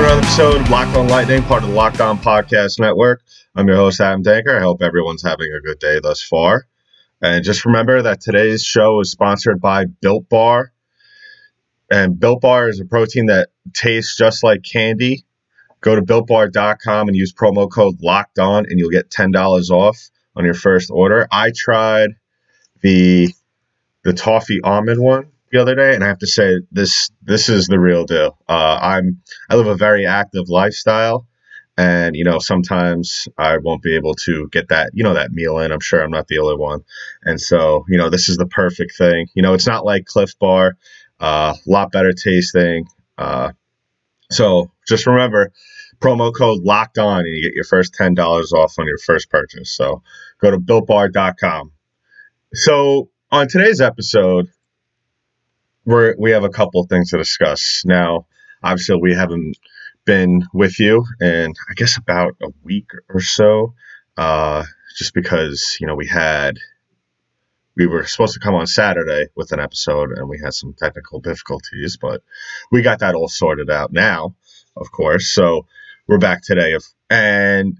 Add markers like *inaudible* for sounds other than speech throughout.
Another episode of Locked On Lightning, part of the Locked On Podcast Network. I'm your host, Adam Danker. I hope everyone's having a good day thus far. And just remember that today's show is sponsored by Built Bar. And Built Bar is a protein that tastes just like candy. Go to builtbar.com and use promo code Locked On, and you'll get $10 off on your first order. I tried the the toffee almond one the other day, and I have to say this this is the real deal. Uh, I'm I live a very active lifestyle, and you know sometimes I won't be able to get that you know that meal in. I'm sure I'm not the only one, and so you know this is the perfect thing. You know it's not like Clif Bar, a uh, lot better tasting. Uh, so just remember promo code locked on and you get your first $10 off on your first purchase. So go to builtbar.com. So on today's episode, we're we have a couple things to discuss. Now, obviously, we haven't been with you in I guess about a week or so, uh, just because you know we had we were supposed to come on Saturday with an episode and we had some technical difficulties, but we got that all sorted out now, of course. So we're back today, and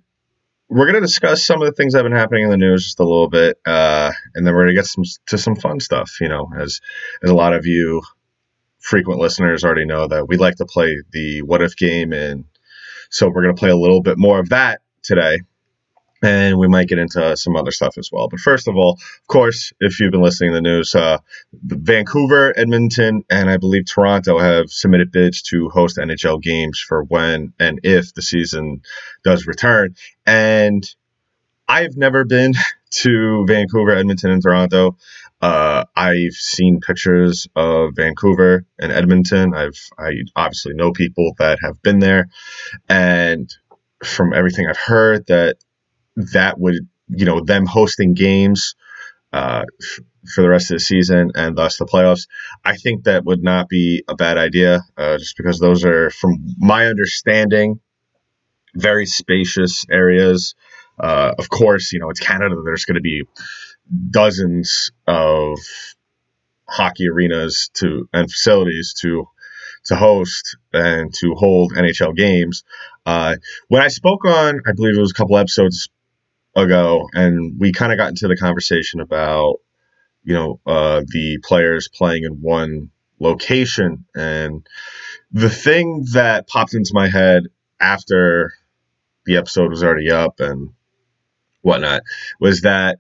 we're going to discuss some of the things that have been happening in the news just a little bit, uh, and then we're going to get some to some fun stuff. You know, as as a lot of you frequent listeners already know that we like to play the what if game, and so we're going to play a little bit more of that today and we might get into some other stuff as well. But first of all, of course, if you've been listening to the news, uh, Vancouver, Edmonton, and I believe Toronto have submitted bids to host NHL games for when and if the season does return. And I've never been *laughs* to Vancouver, Edmonton, and Toronto. Uh, I've seen pictures of Vancouver and Edmonton. I've I obviously know people that have been there, and from everything I've heard, that that would you know them hosting games uh, f- for the rest of the season and thus the playoffs. I think that would not be a bad idea, uh, just because those are, from my understanding, very spacious areas. Uh, of course, you know it's Canada. There's going to be dozens of hockey arenas to and facilities to to host and to hold NHL games. Uh, when I spoke on, I believe it was a couple episodes ago, and we kind of got into the conversation about you know uh, the players playing in one location, and the thing that popped into my head after the episode was already up and whatnot was that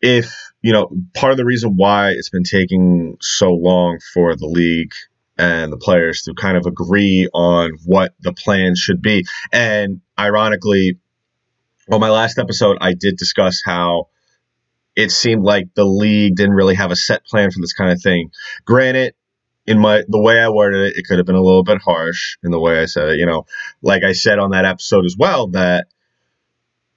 if you know part of the reason why it's been taking so long for the league and the players to kind of agree on what the plan should be. And ironically on my last episode, I did discuss how it seemed like the league didn't really have a set plan for this kind of thing. Granted, in my the way I worded it, it could have been a little bit harsh in the way I said it. You know, like I said on that episode as well, that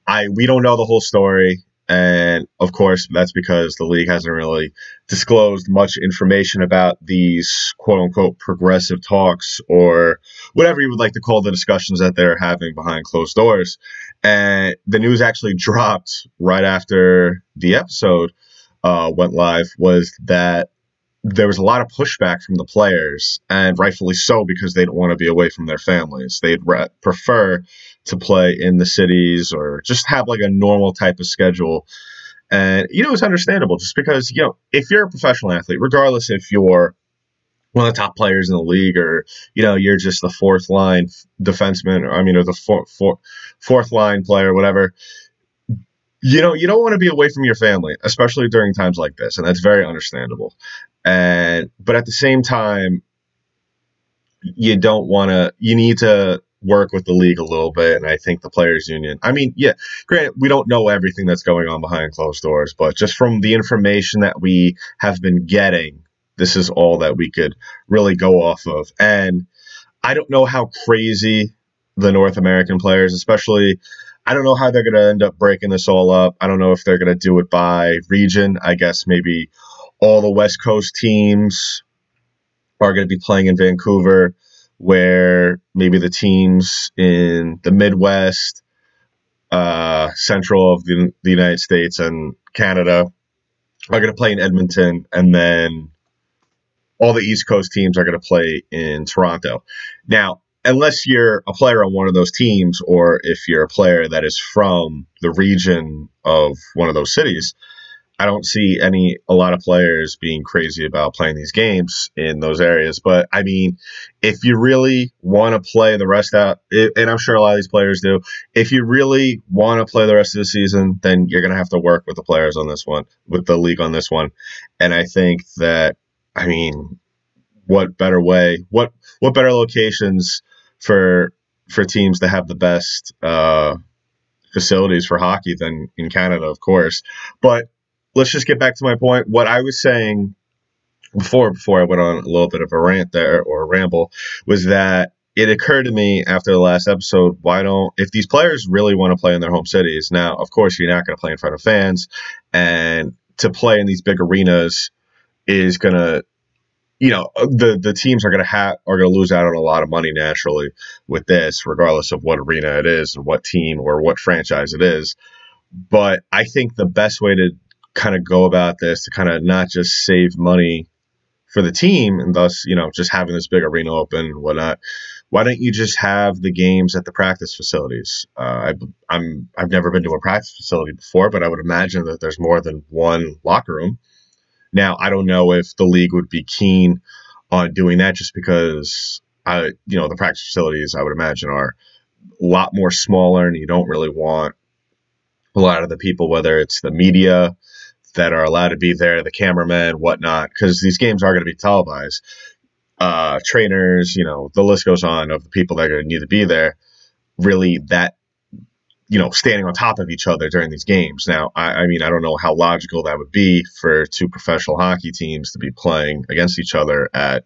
I we don't know the whole story. And of course, that's because the league hasn't really disclosed much information about these quote unquote progressive talks or whatever you would like to call the discussions that they're having behind closed doors. And the news actually dropped right after the episode uh, went live was that there was a lot of pushback from the players, and rightfully so because they don't want to be away from their families. They'd re- prefer to play in the cities or just have like a normal type of schedule. And, you know, it's understandable just because, you know, if you're a professional athlete, regardless if you're one of the top players in the league or, you know, you're just the fourth line defenseman or, I mean, or the four, four, fourth line player, whatever, you know, you don't want to be away from your family, especially during times like this. And that's very understandable. And, but at the same time, you don't want to, you need to work with the league a little bit. And I think the players union, I mean, yeah, granted, we don't know everything that's going on behind closed doors, but just from the information that we have been getting, this is all that we could really go off of. And I don't know how crazy the North American players, especially, I don't know how they're going to end up breaking this all up. I don't know if they're going to do it by region. I guess maybe all the West Coast teams are going to be playing in Vancouver where maybe the teams in the Midwest, uh, central of the, the United States and Canada are going to play in Edmonton, and then all the East Coast teams are going to play in Toronto. Now, unless you're a player on one of those teams, or if you're a player that is from the region of one of those cities, I don't see any a lot of players being crazy about playing these games in those areas. But I mean, if you really want to play the rest out, and I'm sure a lot of these players do, if you really want to play the rest of the season, then you're gonna have to work with the players on this one, with the league on this one. And I think that, I mean, what better way? What what better locations for for teams to have the best uh, facilities for hockey than in Canada, of course, but let's just get back to my point. What I was saying before, before I went on a little bit of a rant there or a ramble, was that it occurred to me after the last episode why don't if these players really want to play in their home cities now of course you're not going to play in front of fans and to play in these big arenas is going to you know the the teams are going to have are going to lose out on a lot of money naturally with this regardless of what arena it is and what team or what franchise it is but i think the best way to kind of go about this to kind of not just save money for the team and thus, you know, just having this big arena open and whatnot. Why don't you just have the games at the practice facilities? Uh, I, I'm I've never been to a practice facility before, but I would imagine that there's more than one locker room. Now, I don't know if the league would be keen on doing that just because I, you know, the practice facilities I would imagine are a lot more smaller, and you don't really want a lot of the people, whether it's the media that are allowed to be there, the cameramen, whatnot, because these games are going to be televised. Uh, trainers, you know, the list goes on of the people that are going to need to be there. Really, that you know, standing on top of each other during these games. Now, I, I, mean, I don't know how logical that would be for two professional hockey teams to be playing against each other at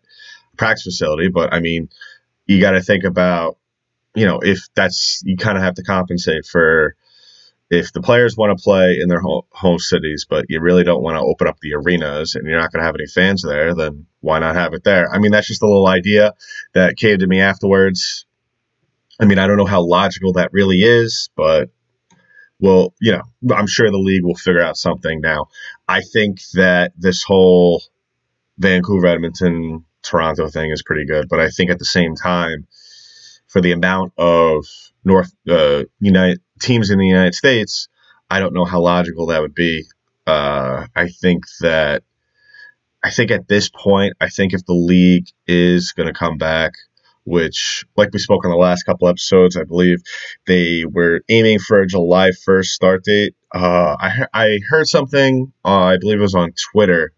a practice facility, but I mean, you got to think about, you know, if that's you kind of have to compensate for if the players want to play in their home, home cities, but you really don't want to open up the arenas and you're not going to have any fans there, then why not have it there? I mean, that's just a little idea that came to me afterwards. I mean, I don't know how logical that really is, but well, you know, I'm sure the league will figure out something now. I think that this whole Vancouver, Edmonton, Toronto thing is pretty good, but I think at the same time, for the amount of North uh, United teams in the United States, I don't know how logical that would be. Uh, I think that I think at this point, I think if the league is going to come back, which, like we spoke on the last couple episodes, I believe they were aiming for a July 1st start date. Uh, I, I heard something, uh, I believe it was on Twitter.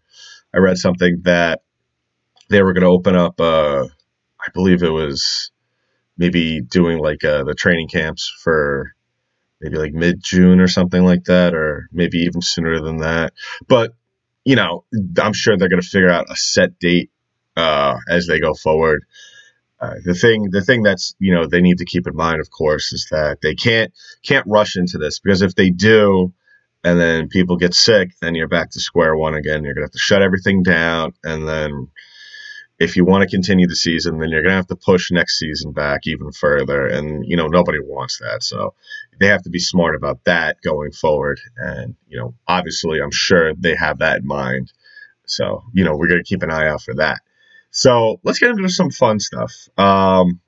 I read something that they were going to open up, uh, I believe it was maybe doing like uh, the training camps for maybe like mid June or something like that, or maybe even sooner than that. But you know, I'm sure they're going to figure out a set date uh, as they go forward. The thing, the thing that's you know they need to keep in mind, of course, is that they can't can't rush into this because if they do, and then people get sick, then you're back to square one again. You're gonna have to shut everything down, and then if you want to continue the season, then you're going to have to push next season back even further. And, you know, nobody wants that. So they have to be smart about that going forward. And, you know, obviously, I'm sure they have that in mind. So, you know, we're going to keep an eye out for that. So let's get into some fun stuff. Um,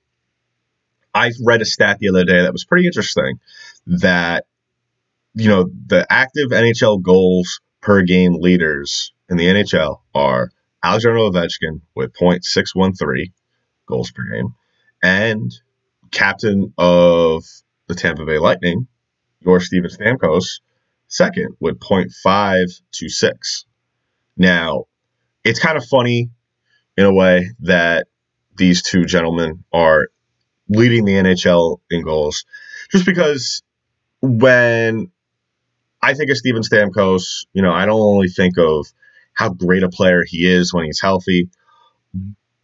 I read a stat the other day that was pretty interesting that, you know, the active NHL goals per game leaders in the NHL are Alexander Ovechkin with .613 goals per game, and captain of the Tampa Bay Lightning, your Steven Stamkos, second with .526. Now, it's kind of funny in a way that these two gentlemen are leading the NHL in goals, just because when I think of Steven Stamkos, you know, I don't only think of how great a player he is when he's healthy.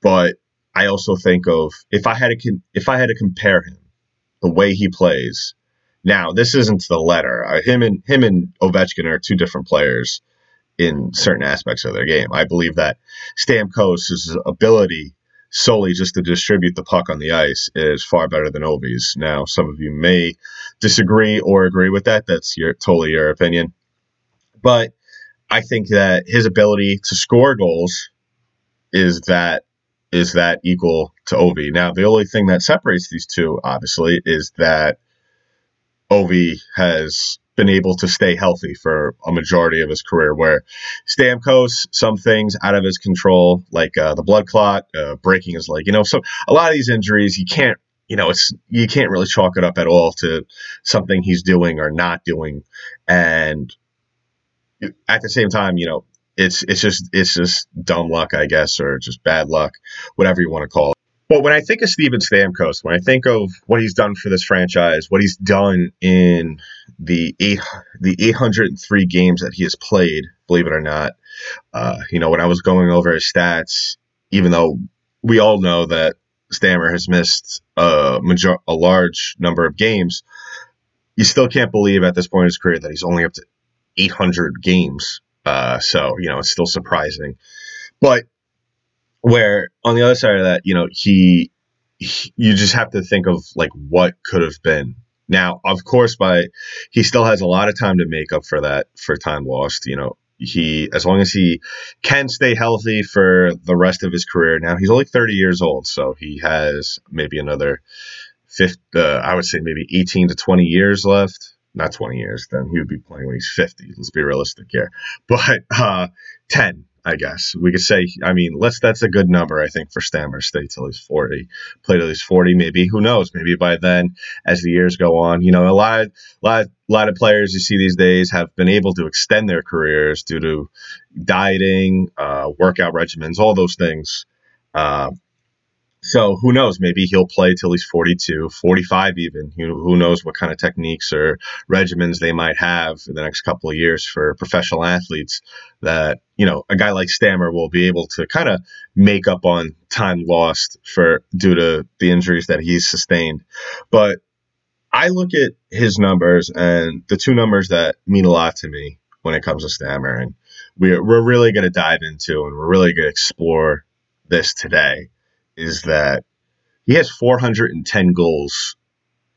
But I also think of if I had to if I had to compare him, the way he plays. Now, this isn't the letter. Uh, him and him and Ovechkin are two different players in certain aspects of their game. I believe that Stamkos' ability solely just to distribute the puck on the ice is far better than Ovi's. Now, some of you may disagree or agree with that. That's your totally your opinion. But I think that his ability to score goals is that is that equal to Ovi? Now, the only thing that separates these two, obviously, is that Ovi has been able to stay healthy for a majority of his career. Where Stamkos, some things out of his control, like uh, the blood clot, uh, breaking his leg. You know, so a lot of these injuries, you can't, you know, it's you can't really chalk it up at all to something he's doing or not doing, and at the same time, you know, it's it's just it's just dumb luck, I guess, or just bad luck, whatever you want to call it. But when I think of Steven Stamkos, when I think of what he's done for this franchise, what he's done in the eight the 803 games that he has played, believe it or not, uh, you know, when I was going over his stats, even though we all know that Stammer has missed a major a large number of games, you still can't believe at this point in his career that he's only up to 800 games. Uh, so you know, it's still surprising, but where on the other side of that, you know, he, he, you just have to think of like what could have been. Now, of course, by he still has a lot of time to make up for that for time lost. You know, he as long as he can stay healthy for the rest of his career. Now he's only 30 years old, so he has maybe another 50, uh, I would say maybe 18 to 20 years left. Not 20 years, then he would be playing when he's 50. Let's be realistic here. But uh, 10, I guess we could say. I mean, let's that's a good number, I think, for Stammer. Stay till he's forty, play till he's forty. Maybe who knows? Maybe by then, as the years go on, you know, a lot, lot, lot of players you see these days have been able to extend their careers due to dieting, uh, workout regimens, all those things. Uh, so who knows? Maybe he'll play till he's 42, 45 even. You know, who knows what kind of techniques or regimens they might have in the next couple of years for professional athletes that, you know, a guy like Stammer will be able to kind of make up on time lost for due to the injuries that he's sustained. But I look at his numbers and the two numbers that mean a lot to me when it comes to Stammer and we're, we're really going to dive into and we're really going to explore this today is that he has 410 goals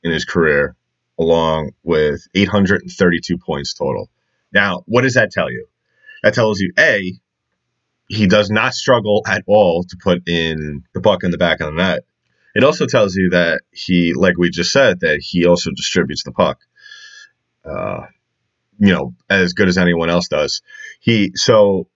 in his career, along with 832 points total. Now, what does that tell you? That tells you A, he does not struggle at all to put in the puck in the back of the net. It also tells you that he, like we just said, that he also distributes the puck. Uh, you know, as good as anyone else does. He so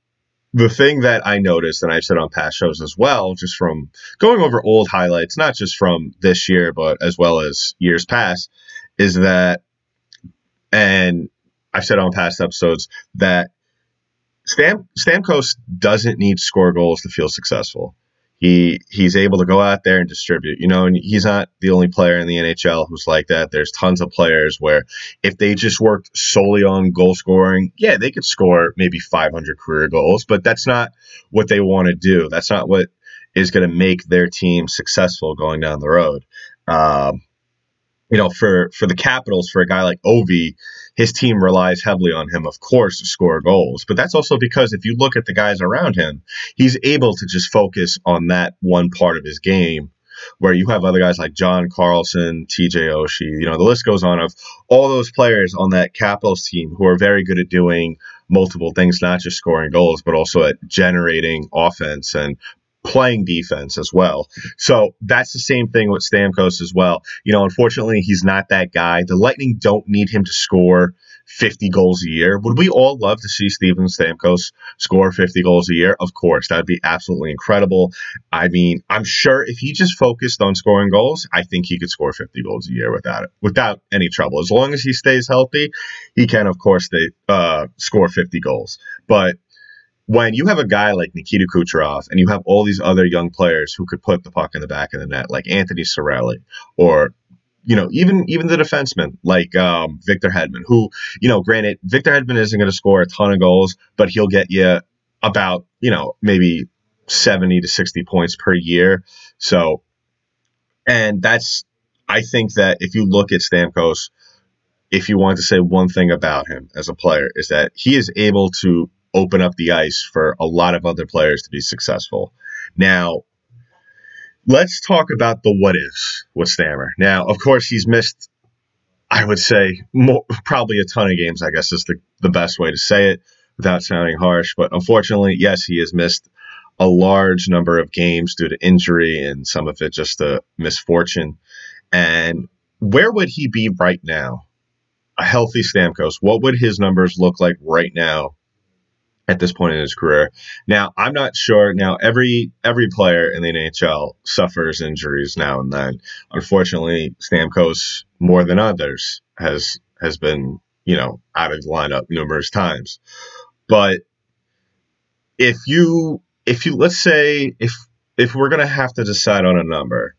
the thing that I noticed, and I've said on past shows as well, just from going over old highlights, not just from this year, but as well as years past, is that, and I've said on past episodes that Stam, Stamkos doesn't need score goals to feel successful he he's able to go out there and distribute. You know, and he's not the only player in the NHL who's like that. There's tons of players where if they just worked solely on goal scoring, yeah, they could score maybe 500 career goals, but that's not what they want to do. That's not what is going to make their team successful going down the road. Um, you know, for for the Capitals, for a guy like Ovi, his team relies heavily on him, of course, to score goals. But that's also because if you look at the guys around him, he's able to just focus on that one part of his game. Where you have other guys like John Carlson, TJ Oshie, you know, the list goes on of all those players on that Capitals team who are very good at doing multiple things, not just scoring goals, but also at generating offense and playing defense as well. So that's the same thing with Stamkos as well. You know, unfortunately, he's not that guy. The Lightning don't need him to score 50 goals a year. Would we all love to see Steven Stamkos score 50 goals a year? Of course, that'd be absolutely incredible. I mean, I'm sure if he just focused on scoring goals, I think he could score 50 goals a year without it, without any trouble. As long as he stays healthy, he can, of course, they uh, score 50 goals. But when you have a guy like Nikita Kucherov and you have all these other young players who could put the puck in the back of the net, like Anthony Cirelli, or you know, even even the defensemen like um, Victor Hedman, who you know, granted, Victor Hedman isn't going to score a ton of goals, but he'll get you about you know maybe seventy to sixty points per year. So, and that's I think that if you look at Stamkos, if you want to say one thing about him as a player, is that he is able to open up the ice for a lot of other players to be successful. Now, let's talk about the what ifs with Stammer. Now, of course, he's missed, I would say, more, probably a ton of games, I guess is the, the best way to say it without sounding harsh. But unfortunately, yes, he has missed a large number of games due to injury and some of it just a misfortune. And where would he be right now? A healthy Stamkos, what would his numbers look like right now at this point in his career? Now, I'm not sure. Now, every every player in the NHL suffers injuries now and then. Unfortunately, Stamkos more than others has has been, you know, out of the lineup numerous times. But if you if you let's say if if we're gonna have to decide on a number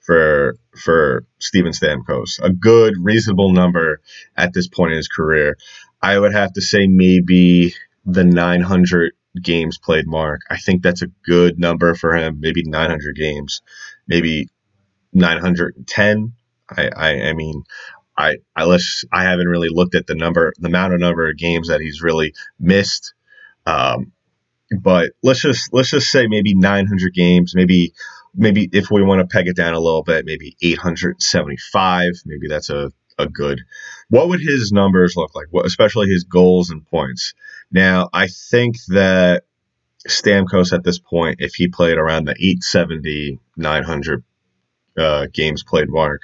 for for Steven Stamkos, a good reasonable number at this point in his career, I would have to say maybe the 900 games played mark. I think that's a good number for him. Maybe 900 games, maybe 910. I I, I mean. I, I let's I haven't really looked at the number the amount of number of games that he's really missed. Um, but let's just let's just say maybe 900 games, maybe maybe if we want to peg it down a little bit, maybe 875. Maybe that's a a good. What would his numbers look like? What, especially his goals and points. Now, I think that Stamkos at this point, if he played around the 870, 900 uh, games played mark,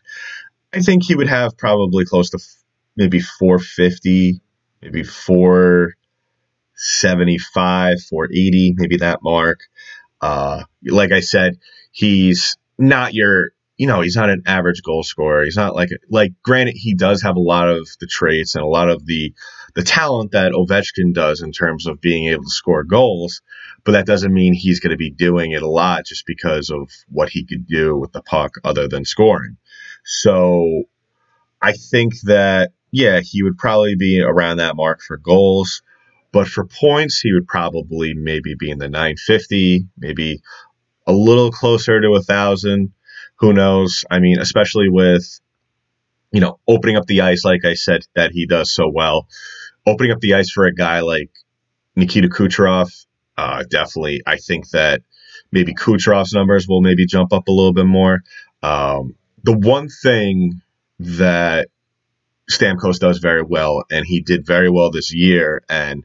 I think he would have probably close to f- maybe 450, maybe 4 75, 480, maybe that mark. Uh, like I said, he's not your, you know, he's not an average goal scorer. He's not like, like, granted, he does have a lot of the traits and a lot of the, the talent that Ovechkin does in terms of being able to score goals, but that doesn't mean he's going to be doing it a lot just because of what he could do with the puck other than scoring. So I think that, yeah, he would probably be around that mark for goals. But for points, he would probably maybe be in the 950, maybe a little closer to a thousand. Who knows? I mean, especially with you know opening up the ice, like I said, that he does so well. Opening up the ice for a guy like Nikita Kucherov, uh, definitely. I think that maybe Kucherov's numbers will maybe jump up a little bit more. Um, the one thing that Stamkos does very well, and he did very well this year. And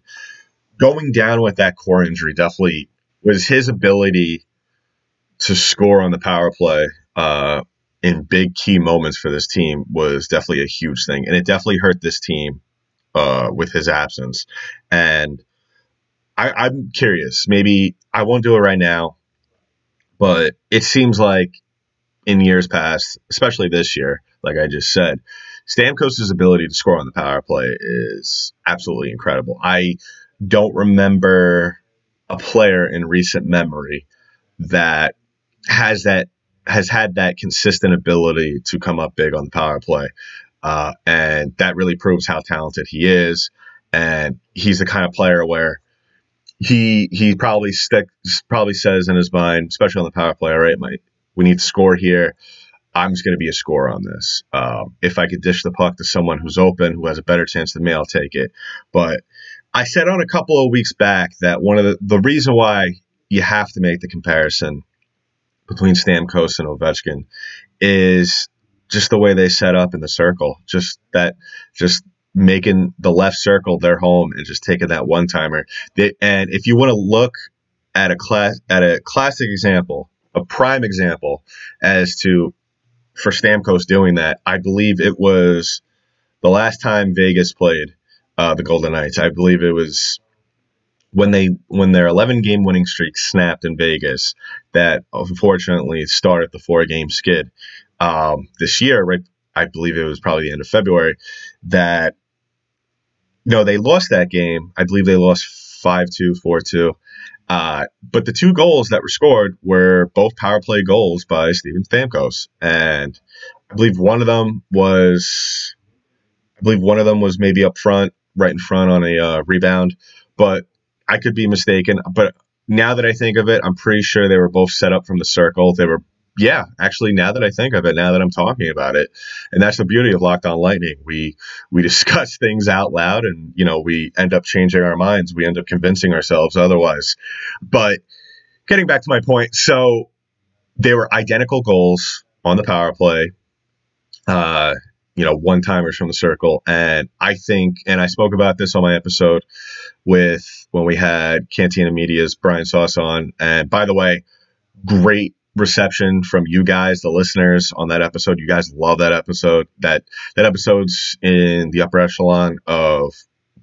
going down with that core injury definitely was his ability to score on the power play uh, in big key moments for this team was definitely a huge thing, and it definitely hurt this team uh, with his absence. And I, I'm curious. Maybe I won't do it right now, but it seems like in years past, especially this year, like I just said, Stamkos' ability to score on the power play is absolutely incredible. I don't remember a player in recent memory that has that has had that consistent ability to come up big on the power play. Uh, and that really proves how talented he is. And he's the kind of player where he he probably stick probably says in his mind, especially on the power play, all right, my we need to score here. I'm just going to be a scorer on this. Um, if I could dish the puck to someone who's open, who has a better chance than me, I'll take it. But I said on a couple of weeks back that one of the, the reason why you have to make the comparison between Stamkos and Ovechkin is just the way they set up in the circle. Just that, just making the left circle their home and just taking that one timer. And if you want to look at a class at a classic example, a prime example as to for Stamkos doing that. I believe it was the last time Vegas played uh, the Golden Knights. I believe it was when they when their 11 game winning streak snapped in Vegas that unfortunately started the four game skid um, this year. Right, I believe it was probably the end of February that know they lost that game. I believe they lost 5-2, 4-2. Uh, but the two goals that were scored were both power play goals by Steven Stamkos, and I believe one of them was, I believe one of them was maybe up front, right in front on a uh, rebound, but I could be mistaken. But now that I think of it, I'm pretty sure they were both set up from the circle. They were yeah, actually, now that I think of it, now that I'm talking about it, and that's the beauty of Locked On Lightning. We we discuss things out loud, and you know, we end up changing our minds. We end up convincing ourselves otherwise. But getting back to my point, so they were identical goals on the power play. Uh, you know, one timers from the circle. And I think, and I spoke about this on my episode with when we had Cantina Media's Brian Sauce on. And by the way, great reception from you guys, the listeners on that episode. You guys love that episode. That that episode's in the upper echelon of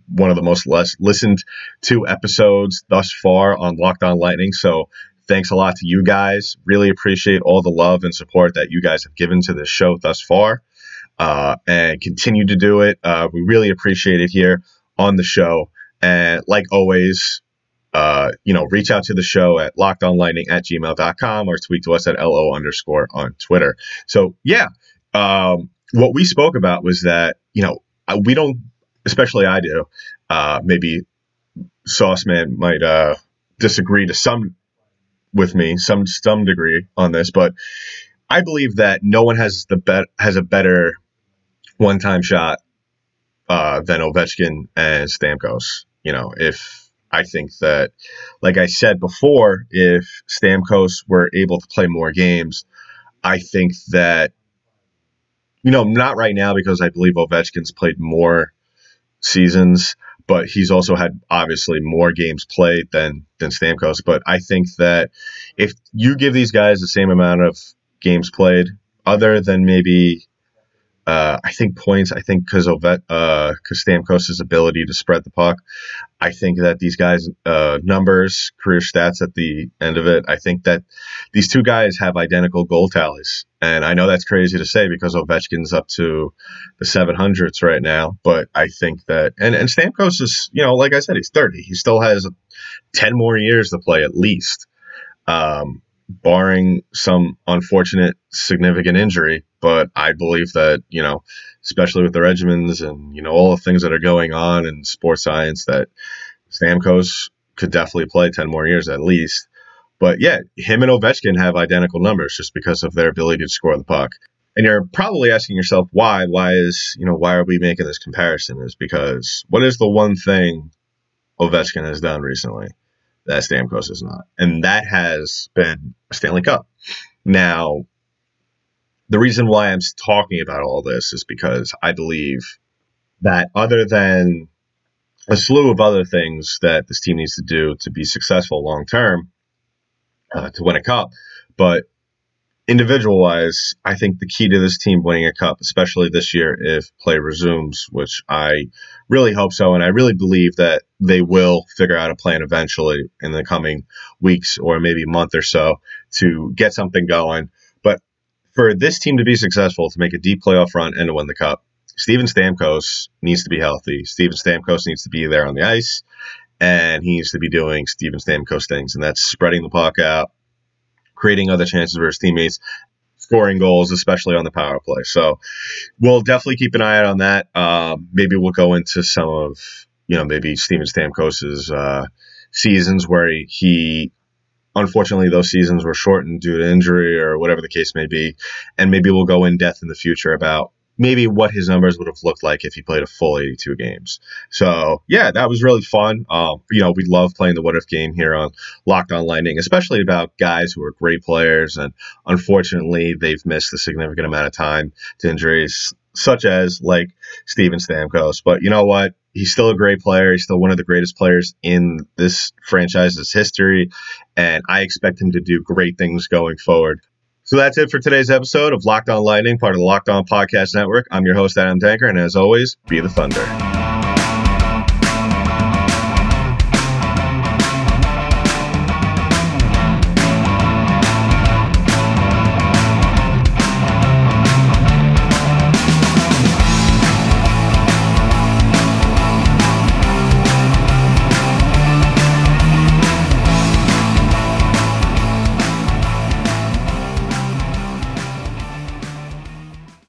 one of the most less listened to episodes thus far on Locked On Lightning. So thanks a lot to you guys. Really appreciate all the love and support that you guys have given to this show thus far. Uh, and continue to do it. Uh, we really appreciate it here on the show. And like always, uh, you know, reach out to the show at lockedonlightning at gmail.com or tweet to us at LO underscore on Twitter. So, yeah, um, what we spoke about was that, you know, we don't, especially I do, uh, maybe Sauce Man might uh, disagree to some with me, some some degree on this, but I believe that no one has the bet has a better one time shot uh, than Ovechkin and Stamkos. You know, if I think that, like I said before, if Stamkos were able to play more games, I think that, you know, not right now because I believe Ovechkin's played more seasons, but he's also had obviously more games played than than Stamkos. But I think that if you give these guys the same amount of games played, other than maybe uh, I think points. I think because of uh, Stamkos' ability to spread the puck. I think that these guys' uh, numbers, career stats at the end of it. I think that these two guys have identical goal tallies, and I know that's crazy to say because Ovechkin's up to the 700s right now. But I think that, and and Stamkos is, you know, like I said, he's 30. He still has 10 more years to play at least. Um, barring some unfortunate significant injury. But I believe that, you know, especially with the regimens and, you know, all the things that are going on in sports science, that Stamkos could definitely play 10 more years at least. But yeah, him and Ovechkin have identical numbers just because of their ability to score the puck. And you're probably asking yourself why? Why is, you know, why are we making this comparison? Is because what is the one thing Ovechkin has done recently? That Stamkos is not. And that has been Stanley Cup. Now, the reason why I'm talking about all this is because I believe that other than a slew of other things that this team needs to do to be successful long term uh, to win a cup, but individual wise, I think the key to this team winning a cup, especially this year if play resumes, which I really hope so, and I really believe that they will figure out a plan eventually in the coming weeks or maybe month or so to get something going. But for this team to be successful, to make a deep playoff run and to win the cup, Steven Stamkos needs to be healthy. Steven Stamkos needs to be there on the ice, and he needs to be doing Steven Stamkos things, and that's spreading the puck out, creating other chances for his teammates, scoring goals, especially on the power play. So we'll definitely keep an eye out on that. Uh, maybe we'll go into some of, you know, maybe Steven Stamkos's uh, seasons where he, he, unfortunately, those seasons were shortened due to injury or whatever the case may be. And maybe we'll go in depth in the future about maybe what his numbers would have looked like if he played a full 82 games. So yeah, that was really fun. Um, you know, we love playing the what if game here on Locked On Lightning, especially about guys who are great players and unfortunately they've missed a significant amount of time to injuries, such as like Steven Stamkos. But you know what? He's still a great player. He's still one of the greatest players in this franchise's history, and I expect him to do great things going forward. So that's it for today's episode of Locked On Lightning, part of the Locked On Podcast Network. I'm your host, Adam Tanker, and as always, be the Thunder.